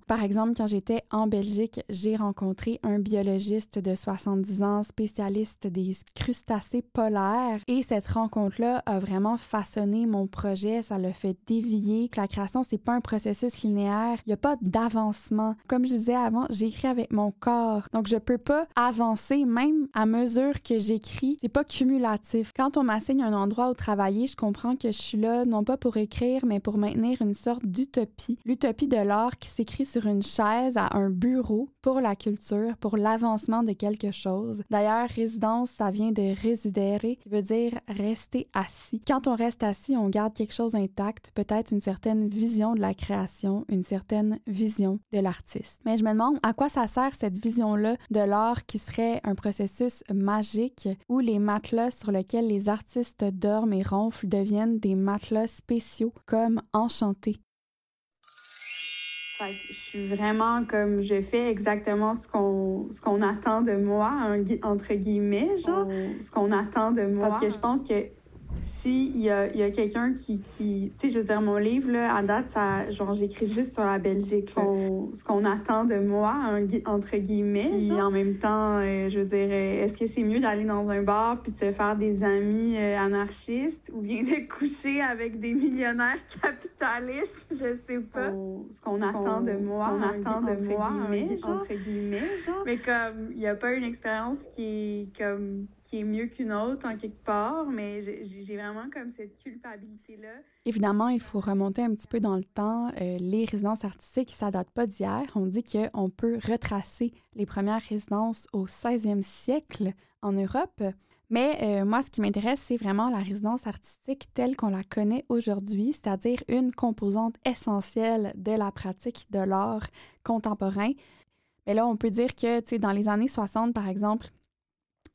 Par exemple, quand j'étais en Belgique, j'ai rencontré un biologiste de 70 ans, spécialiste des crustacés polaires. Et cette rencontre-là a vraiment façonné mon projet. Ça l'a fait dévier. La création, c'est pas un processus linéaire. Il n'y a pas d'avancement. Comme je disais avant, j'écris avec mon corps. Donc, je peux pas avancer même à mesure que j'écris. C'est pas cumulatif. Quand on m'assigne un endroit où travailler, je comprends que je suis là non pas pour écrire, mais pour maintenir une sorte d'utopie. L'utopie de l'art qui s'écrit sur une chaise à un bureau pour la culture, pour l'avancement de quelque chose. D'ailleurs, résidence, ça vient de résidere, qui veut dire rester assis. Quand on reste assis, on garde quelque chose intact, peut-être une certaine vision de la création, une certaine vision de l'artiste. Mais je me demande à quoi ça sert cette vision-là de l'art qui serait un processus magique où les matelas sur lesquels les artistes dorment et ronflent deviennent des matelas spéciaux comme enchantés. Fait que je suis vraiment comme je fais exactement ce qu'on ce qu'on attend de moi entre guillemets genre. Ce qu'on attend de moi parce que je pense que s'il y a, y a quelqu'un qui, qui tu sais, je veux dire, mon livre, là, à date, ça, genre, j'écris juste sur la Belgique, ce qu'on attend de moi, entre guillemets. Puis en même temps, euh, je veux dire, euh, est-ce que c'est mieux d'aller dans un bar puis de se faire des amis euh, anarchistes ou bien de <laughs> coucher avec des millionnaires capitalistes? Je sais pas. ce qu'on attend de moi, qu'on attend de moi, entre guillemets, Mais comme, il n'y a pas une expérience qui est comme qui est mieux qu'une autre en quelque part, mais j'ai vraiment comme cette culpabilité-là. Évidemment, il faut remonter un petit peu dans le temps. Euh, les résidences artistiques, ça date pas d'hier. On dit qu'on peut retracer les premières résidences au 16e siècle en Europe. Mais euh, moi, ce qui m'intéresse, c'est vraiment la résidence artistique telle qu'on la connaît aujourd'hui, c'est-à-dire une composante essentielle de la pratique de l'art contemporain. Mais là, on peut dire que, tu sais, dans les années 60, par exemple,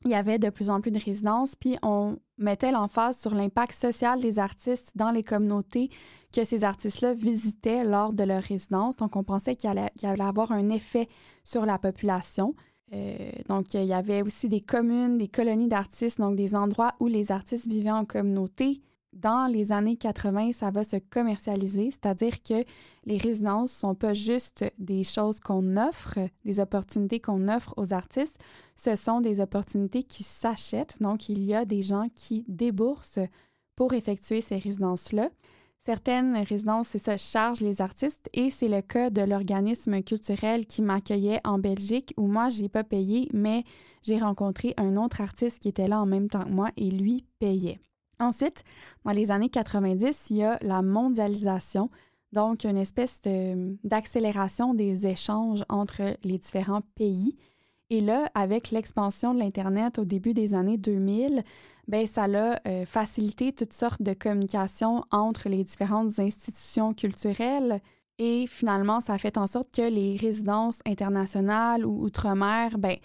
il y avait de plus en plus de résidences, puis on mettait l'emphase sur l'impact social des artistes dans les communautés que ces artistes-là visitaient lors de leur résidence. Donc, on pensait qu'il allait, avoir un effet sur la population. Euh, donc, il y avait aussi des communes, des colonies d'artistes, donc des endroits où les artistes vivaient en communauté, dans les années 80, ça va se commercialiser, c'est-à-dire que les résidences sont pas juste des choses qu'on offre, des opportunités qu'on offre aux artistes, ce sont des opportunités qui s'achètent. Donc, il y a des gens qui déboursent pour effectuer ces résidences-là. Certaines résidences, c'est ça, chargent les artistes et c'est le cas de l'organisme culturel qui m'accueillait en Belgique où moi, j'ai pas payé, mais j'ai rencontré un autre artiste qui était là en même temps que moi et lui payait. Ensuite, dans les années 90, il y a la mondialisation, donc une espèce d'accélération des échanges entre les différents pays. Et là, avec l'expansion de l'Internet au début des années 2000, ben, ça a euh, facilité toutes sortes de communications entre les différentes institutions culturelles. Et finalement, ça a fait en sorte que les résidences internationales ou outre-mer, ben,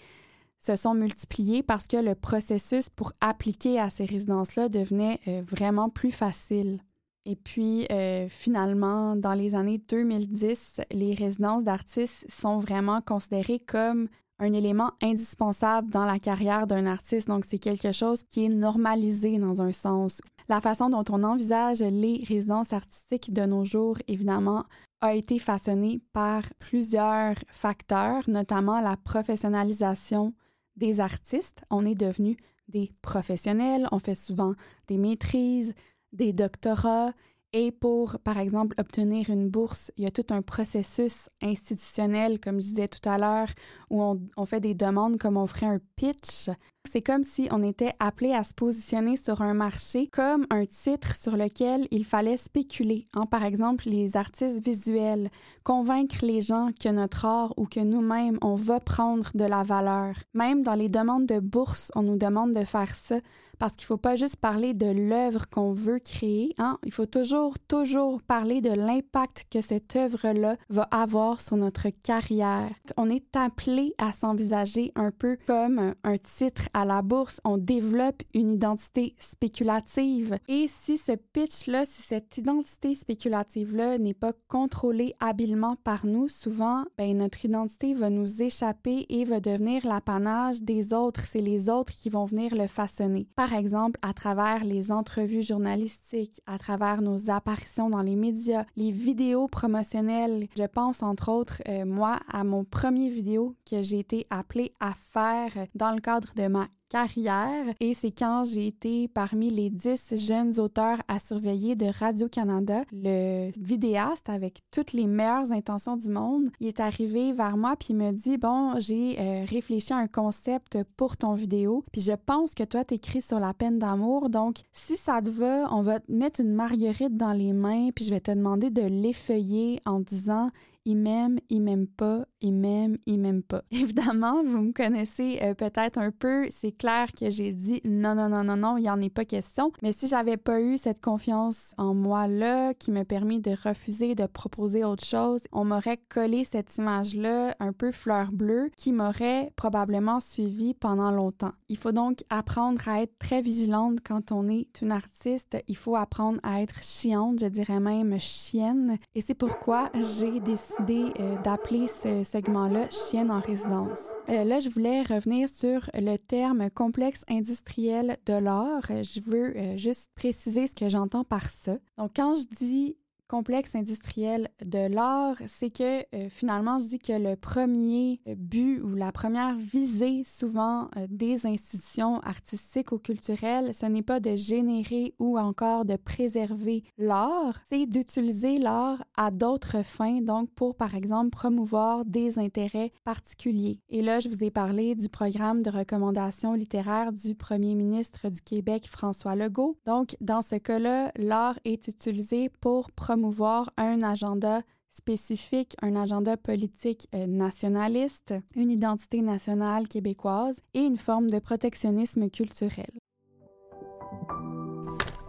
se sont multipliés parce que le processus pour appliquer à ces résidences-là devenait euh, vraiment plus facile. Et puis, euh, finalement, dans les années 2010, les résidences d'artistes sont vraiment considérées comme un élément indispensable dans la carrière d'un artiste. Donc, c'est quelque chose qui est normalisé dans un sens. La façon dont on envisage les résidences artistiques de nos jours, évidemment, a été façonnée par plusieurs facteurs, notamment la professionnalisation des artistes, on est devenu des professionnels, on fait souvent des maîtrises, des doctorats. Et pour, par exemple, obtenir une bourse, il y a tout un processus institutionnel, comme je disais tout à l'heure, où on, fait des demandes comme on ferait un pitch. C'est comme si on était appelé à se positionner sur un marché comme un titre sur lequel il fallait spéculer. Hein? Par exemple, les artistes visuels, convaincre les gens que notre art ou que nous-mêmes, on va prendre de la valeur. Même dans les demandes de bourse, on nous demande de faire ça parce qu'il ne faut pas juste parler de l'œuvre qu'on veut créer, hein? il faut toujours, toujours parler de l'impact que cette œuvre-là va avoir sur notre carrière. On est appelé à s'envisager un peu comme un titre à la bourse. On développe une identité spéculative. Et si ce pitch-là, si cette identité spéculative-là n'est pas contrôlée habilement par nous, souvent, ben, notre identité va nous échapper et va devenir l'apanage des autres. C'est les autres qui vont venir le façonner. Par exemple, à travers les entrevues journalistiques, à travers nos apparitions dans les médias, les vidéos promotionnelles. Je pense entre autres, euh, moi, à mon premier vidéo que j'ai été appelée à faire dans le cadre de ma carrière et c'est quand j'ai été parmi les dix jeunes auteurs à surveiller de Radio-Canada. Le vidéaste, avec toutes les meilleures intentions du monde, il est arrivé vers moi puis il me dit Bon, j'ai euh, réfléchi à un concept pour ton vidéo, puis je pense que toi, t'écris sur la peine d'amour, donc si ça te va, on va te mettre une marguerite dans les mains, puis je vais te demander de l'effeuiller en disant il m'aime, il m'aime pas, il m'aime, il m'aime pas. <laughs> Évidemment, vous me connaissez euh, peut-être un peu, c'est clair que j'ai dit non, non, non, non, non, il n'y en est pas question. Mais si j'avais pas eu cette confiance en moi-là qui me permet de refuser de proposer autre chose, on m'aurait collé cette image-là un peu fleur bleue qui m'aurait probablement suivi pendant longtemps. Il faut donc apprendre à être très vigilante quand on est une artiste. Il faut apprendre à être chiante, je dirais même chienne. Et c'est pourquoi j'ai décidé euh, d'appeler ce segment-là Chienne en résidence. Euh, là, je voulais revenir sur le terme complexe industriel de l'art. Je veux euh, juste préciser ce que j'entends par ça. Donc, quand je dis complexe industriel de l'art, c'est que euh, finalement, je dis que le premier but ou la première visée souvent euh, des institutions artistiques ou culturelles, ce n'est pas de générer ou encore de préserver l'art, c'est d'utiliser l'art à d'autres fins, donc pour, par exemple, promouvoir des intérêts particuliers. Et là, je vous ai parlé du programme de recommandation littéraire du premier ministre du Québec, François Legault. Donc, dans ce cas-là, l'art est utilisé pour promouvoir promouvoir un agenda spécifique, un agenda politique euh, nationaliste, une identité nationale québécoise et une forme de protectionnisme culturel.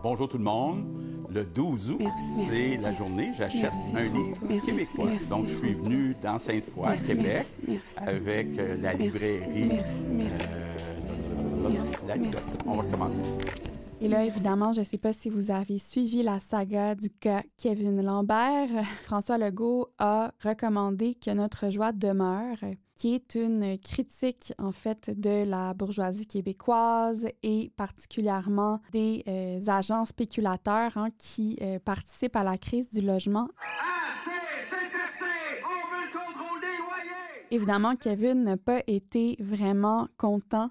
Bonjour tout le monde. Le 12 août, c'est la journée. J'achète un livre québécois. Donc, je suis venu dans Sainte-Foy, Québec, avec euh, la librairie. Euh, la librairie. On va commencer. Et là, évidemment, je ne sais pas si vous avez suivi la saga du cas Kevin Lambert. François Legault a recommandé que notre joie demeure, qui est une critique en fait de la bourgeoisie québécoise et particulièrement des euh, agents spéculateurs hein, qui euh, participent à la crise du logement. Évidemment, Kevin n'a pas été vraiment content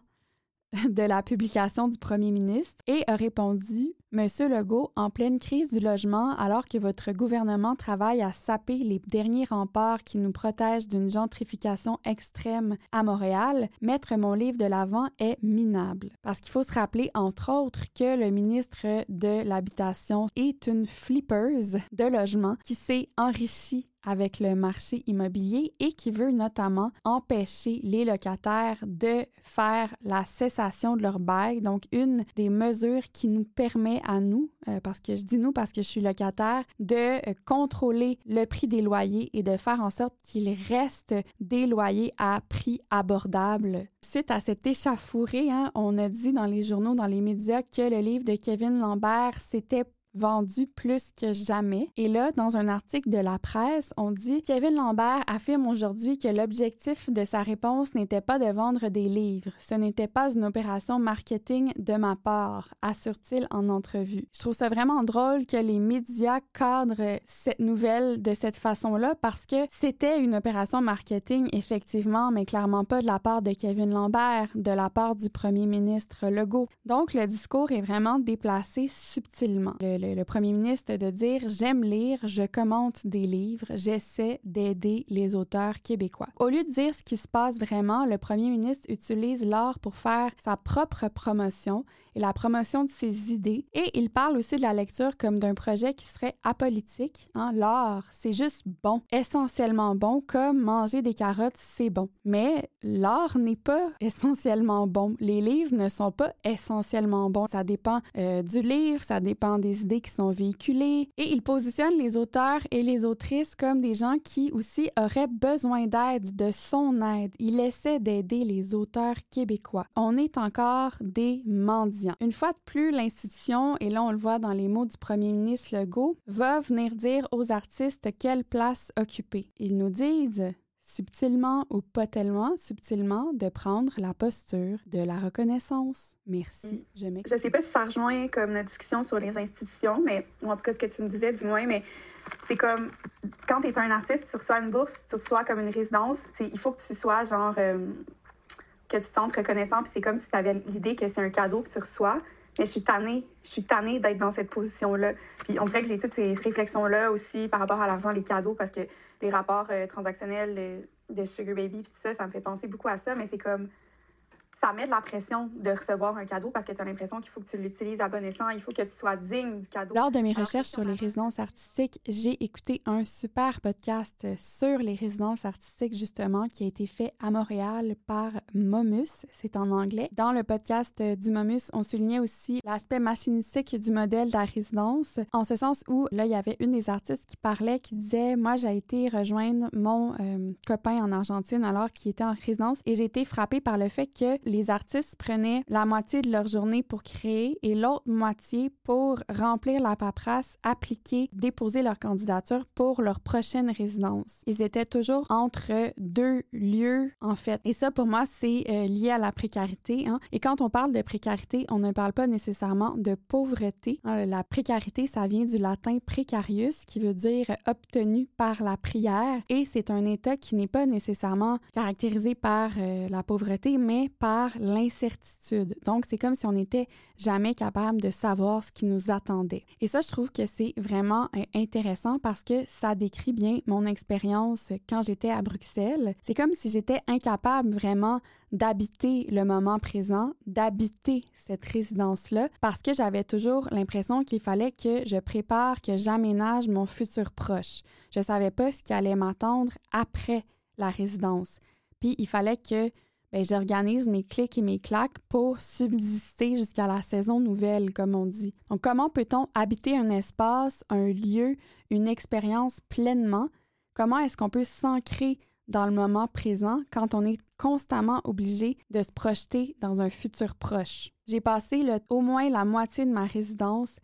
<laughs> de la publication du premier ministre et a répondu Monsieur Legault, en pleine crise du logement, alors que votre gouvernement travaille à saper les derniers remparts qui nous protègent d'une gentrification extrême à Montréal, mettre mon livre de l'avant est minable. Parce qu'il faut se rappeler, entre autres, que le ministre de l'Habitation est une flippeuse de logement qui s'est enrichie avec le marché immobilier et qui veut notamment empêcher les locataires de faire la cessation de leur bail. Donc, une des mesures qui nous permet à nous, euh, parce que je dis nous parce que je suis locataire, de euh, contrôler le prix des loyers et de faire en sorte qu'il reste des loyers à prix abordable. Suite à cet échafouré, hein, on a dit dans les journaux, dans les médias que le livre de Kevin Lambert, c'était vendu plus que jamais. Et là, dans un article de la presse, on dit Kevin Lambert affirme aujourd'hui que l'objectif de sa réponse n'était pas de vendre des livres. Ce n'était pas une opération marketing de ma part, assure-t-il en entrevue. Je trouve ça vraiment drôle que les médias cadrent cette nouvelle de cette façon-là parce que c'était une opération marketing, effectivement, mais clairement pas de la part de Kevin Lambert, de la part du premier ministre Legault. Donc, le discours est vraiment déplacé subtilement. Le le, premier ministre de dire J'aime lire, je commente des livres, j'essaie d'aider les auteurs québécois. Au lieu de dire ce qui se passe vraiment, le premier ministre utilise l'art pour faire sa propre promotion et la promotion de ses idées. Et il parle aussi de la lecture comme d'un projet qui serait apolitique. Hein? L'art, c'est juste bon, essentiellement bon, comme manger des carottes, c'est bon. Mais l'art n'est pas <laughs> essentiellement bon. Les livres ne sont pas essentiellement bons. Ça dépend euh, du livre, ça dépend des idées qui sont véhiculées. Et il positionne les auteurs et les autrices comme des gens qui aussi auraient besoin d'aide, de son aide. Il essaie d'aider les auteurs québécois. On est encore des mendiants une fois de plus, l'institution, et là on le voit dans les mots du premier ministre Legault, va venir dire aux artistes quelle place occuper. Ils nous disent subtilement ou pas tellement subtilement, de prendre la posture de la reconnaissance. Merci. Mm. Je. Je sais pas si ça rejoint comme notre discussion sur les institutions, mais ou en tout cas ce que tu me disais du moins, mais c'est comme quand tu es un artiste, tu reçois une bourse, tu reçois comme une résidence, il faut que tu sois genre euh, que tu te sens reconnaissant, puis c'est comme si tu avais l'idée que c'est un cadeau que tu reçois. Mais je suis tannée, je suis tannée d'être dans cette position-là. Puis on dirait que j'ai toutes ces réflexions-là aussi par rapport à l'argent, les cadeaux, parce que les rapports euh, transactionnels de, Sugar Baby, puis ça, ça me fait penser beaucoup à ça, mais c'est comme ça met de la pression de recevoir un cadeau parce que tu as l'impression qu'il faut que tu l'utilises à bon escient, il faut que tu sois digne du cadeau. Lors de mes recherches sur les résidences artistiques, j'ai écouté un super podcast sur les résidences artistiques justement qui a été fait à Montréal par Momus, c'est en anglais. Dans le podcast du Momus, on soulignait aussi l'aspect machinistique du modèle de la résidence, en ce sens où là, il y avait une des artistes qui parlait, qui disait, moi j'ai été rejoindre mon euh, copain en Argentine alors qu'il était en résidence et j'ai été frappée par le fait que les artistes prenaient la moitié de leur journée pour créer et l'autre moitié pour remplir la paperasse, appliquer, déposer leur candidature pour leur prochaine résidence. Ils étaient toujours entre deux lieux, en fait. Et ça, pour moi, c'est euh, lié à la précarité. Hein. Et quand on parle de précarité, on ne parle pas nécessairement de pauvreté. Hein. La précarité, ça vient du latin precarius, qui veut dire obtenu par la prière. Et c'est un état qui n'est pas nécessairement caractérisé par euh, la pauvreté, mais par l'incertitude. Donc, c'est comme si on n'était jamais capable de savoir ce qui nous attendait. Et ça, je trouve que c'est vraiment euh, intéressant parce que ça décrit bien mon expérience quand j'étais à Bruxelles. C'est comme si j'étais incapable vraiment d'habiter le moment présent, d'habiter cette résidence-là, parce que j'avais toujours l'impression qu'il fallait que je prépare, que j'aménage mon futur proche. Je savais pas ce qui allait m'attendre après la résidence. Puis il fallait que j'organise mes clics et mes claques pour subsister jusqu'à la saison nouvelle, comme on dit. Donc, comment peut-on habiter un espace, un lieu, une expérience pleinement? Comment est-ce qu'on peut s'ancrer dans le moment présent quand on est constamment obligé de se projeter dans un futur proche? J'ai passé au moins la moitié de ma résidence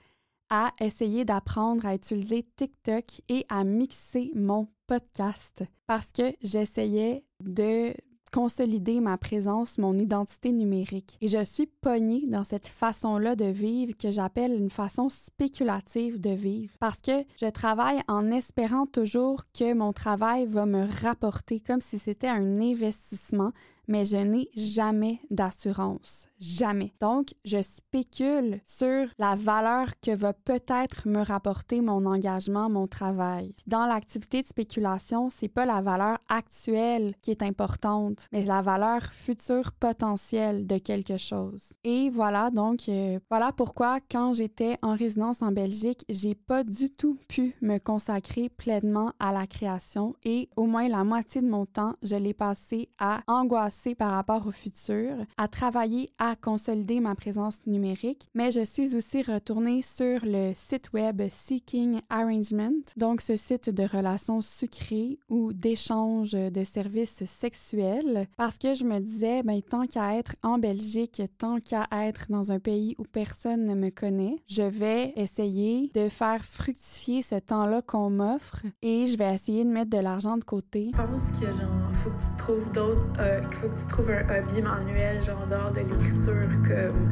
à essayer d'apprendre à utiliser TikTok et à mixer mon podcast parce que j'essayais de consolider ma présence, mon identité numérique. Et je suis pognée dans cette façon-là de vivre que j'appelle une façon spéculative de vivre parce que je travaille en espérant toujours que mon travail va me rapporter comme si c'était un investissement mais je n'ai jamais d'assurance. Jamais. Donc, je spécule sur la valeur que va peut-être me rapporter mon engagement, mon travail. Dans l'activité de spéculation, c'est pas la valeur actuelle qui est importante, mais la valeur future potentielle de quelque chose. Et voilà, donc, euh, voilà pourquoi quand j'étais en résidence en Belgique, j'ai pas du tout pu me consacrer pleinement à la création et au moins la moitié de mon temps, je l'ai passé à angoisser par rapport au futur, à travailler à consolider ma présence numérique, mais je suis aussi retournée sur le site web Seeking Arrangement, donc ce site de relations sucrées ou d'échange de services sexuels, parce que je me disais, ben, tant qu'à être en Belgique, tant qu'à être dans un pays où personne ne me connaît, je vais essayer de faire fructifier ce temps-là qu'on m'offre et je vais essayer de mettre de l'argent de côté. Je pense que genre, faut que tu trouves d'autres, euh, faut que tu trouves un hobby manuel, genre de l'écriture, comme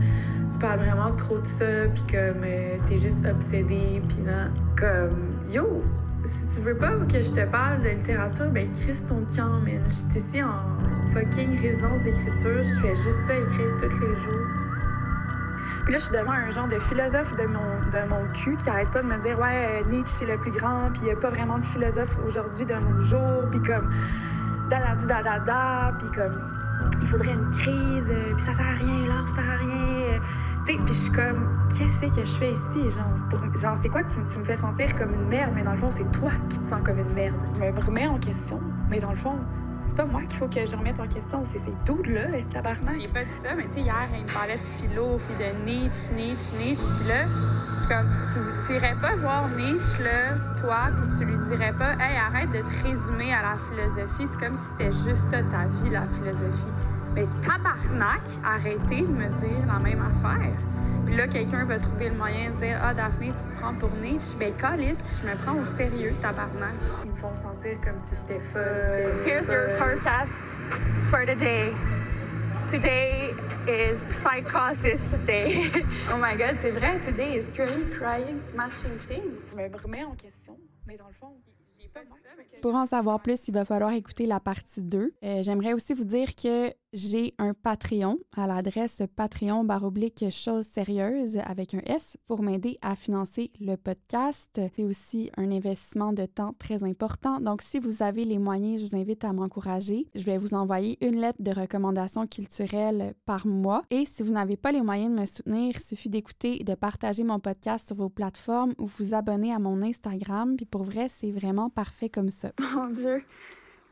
tu parles vraiment trop de ça, puis comme euh, t'es juste obsédé, puis là, comme yo, si tu veux pas que je te parle de littérature, ben crisse ton camp, man. Je ici en fucking résidence d'écriture, je fais juste ça écrire tous les jours. Puis là, je suis devant un genre de philosophe de mon, de mon cul qui arrête pas de me dire Ouais, euh, Nietzsche, c'est le plus grand, puis il n'y a pas vraiment de philosophe aujourd'hui de nos jours, puis comme da da da da da, puis comme il faudrait une crise, euh, puis ça sert à rien, l'art ça sert à rien. tu sais, puis je suis comme, qu'est-ce que je fais ici? Genre, genre c'est quoi que tu, tu, me fais sentir comme une merde, mais dans le fond, c'est toi qui te sens comme une merde. Je me remets en question, mais dans le fond, c'est pas moi qu'il faut que je remette en question, c'est ces doutes-là, tabarnak. J'ai pas dit ça, mais tu sais, hier, il me parlait de philo, puis de Nietzsche, Nietzsche, Nietzsche, puis là, comme, tu n'irais pas voir Nietzsche, là, toi, puis tu lui dirais pas, hey, arrête de te résumer à la philosophie, c'est comme si c'était juste ça, ta vie, la philosophie. Mais tabarnak, arrêtez de me dire la même affaire. Puis là, quelqu'un va trouver le moyen de dire Ah, Daphné, tu te prends pour Nietzsche. Ben, calice, je me prends au sérieux, tabarnak. Ils me font sentir comme si j'étais folle. Here's your forecast for the day. Today is psychosis day. <laughs> oh my god, c'est vrai, today is curly crying, smashing things. Je me remets en question, mais dans le fond, pour en savoir plus, il va falloir écouter la partie 2. Euh, j'aimerais aussi vous dire que j'ai un Patreon à l'adresse Patreon baroblique choses sérieuses avec un S pour m'aider à financer le podcast. C'est aussi un investissement de temps très important. Donc, si vous avez les moyens, je vous invite à m'encourager. Je vais vous envoyer une lettre de recommandation culturelle par mois. Et si vous n'avez pas les moyens de me soutenir, il suffit d'écouter et de partager mon podcast sur vos plateformes ou vous abonner à mon Instagram. Puis pour vrai, c'est vraiment parfait comme ça. Mon Dieu.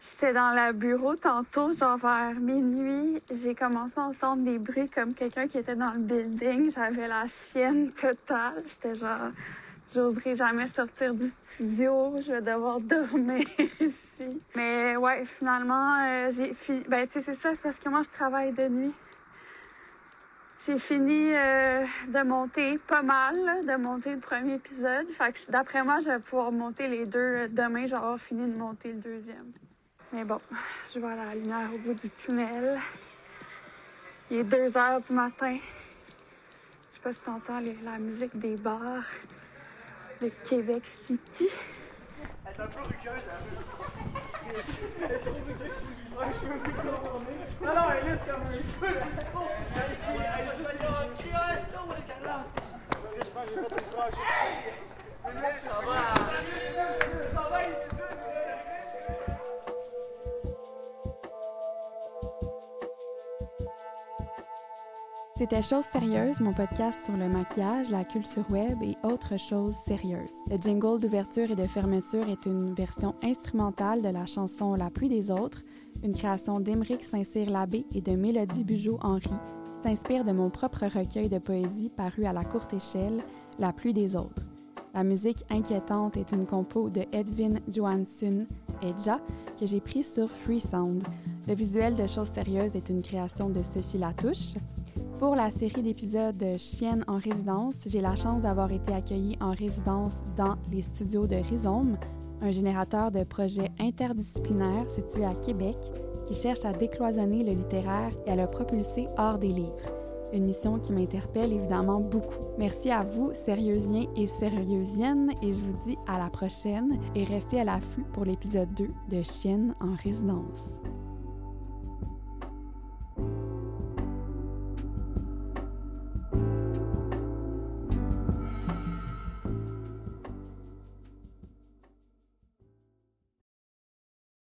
J'étais dans le bureau tantôt, genre vers minuit. J'ai commencé à entendre des bruits comme quelqu'un qui était dans le building. J'avais la chienne totale. J'étais genre, j'oserais jamais sortir du studio. Je vais devoir dormir <laughs> ici. Mais ouais, finalement, euh, j'ai fini. Ben, tu sais, c'est ça, c'est parce que moi, je travaille de nuit. J'ai fini euh, de monter pas mal, de monter le premier épisode. Fait que d'après moi, je vais pouvoir monter les deux demain. J'aurai fini de monter le deuxième. Mais bon, je vois la lumière au bout du tunnel. Il est 2 heures du matin. Je sais pas si tu entends la musique des bars de Québec City. Elle est un peu rugueuse, Elle est un C'était Chose sérieuse, mon podcast sur le maquillage, la culture web et autres choses sérieuses. Le jingle d'ouverture et de fermeture est une version instrumentale de la chanson La pluie des autres, une création d'Émeric Saint-Cyr-Labbé et de Mélodie Bugeaud-Henry, s'inspire de mon propre recueil de poésie paru à la courte échelle, La pluie des autres. La musique inquiétante est une compo de Edwin Johansson Edja que j'ai pris sur Freesound. Le visuel de Choses sérieuses est une création de Sophie Latouche. Pour la série d'épisodes Chienne en résidence, j'ai la chance d'avoir été accueillie en résidence dans les studios de Rhizome, un générateur de projets interdisciplinaires situé à Québec qui cherche à décloisonner le littéraire et à le propulser hors des livres. Une mission qui m'interpelle évidemment beaucoup. Merci à vous, sérieusiens et sérieusiennes, et je vous dis à la prochaine et restez à l'affût pour l'épisode 2 de Chienne en résidence.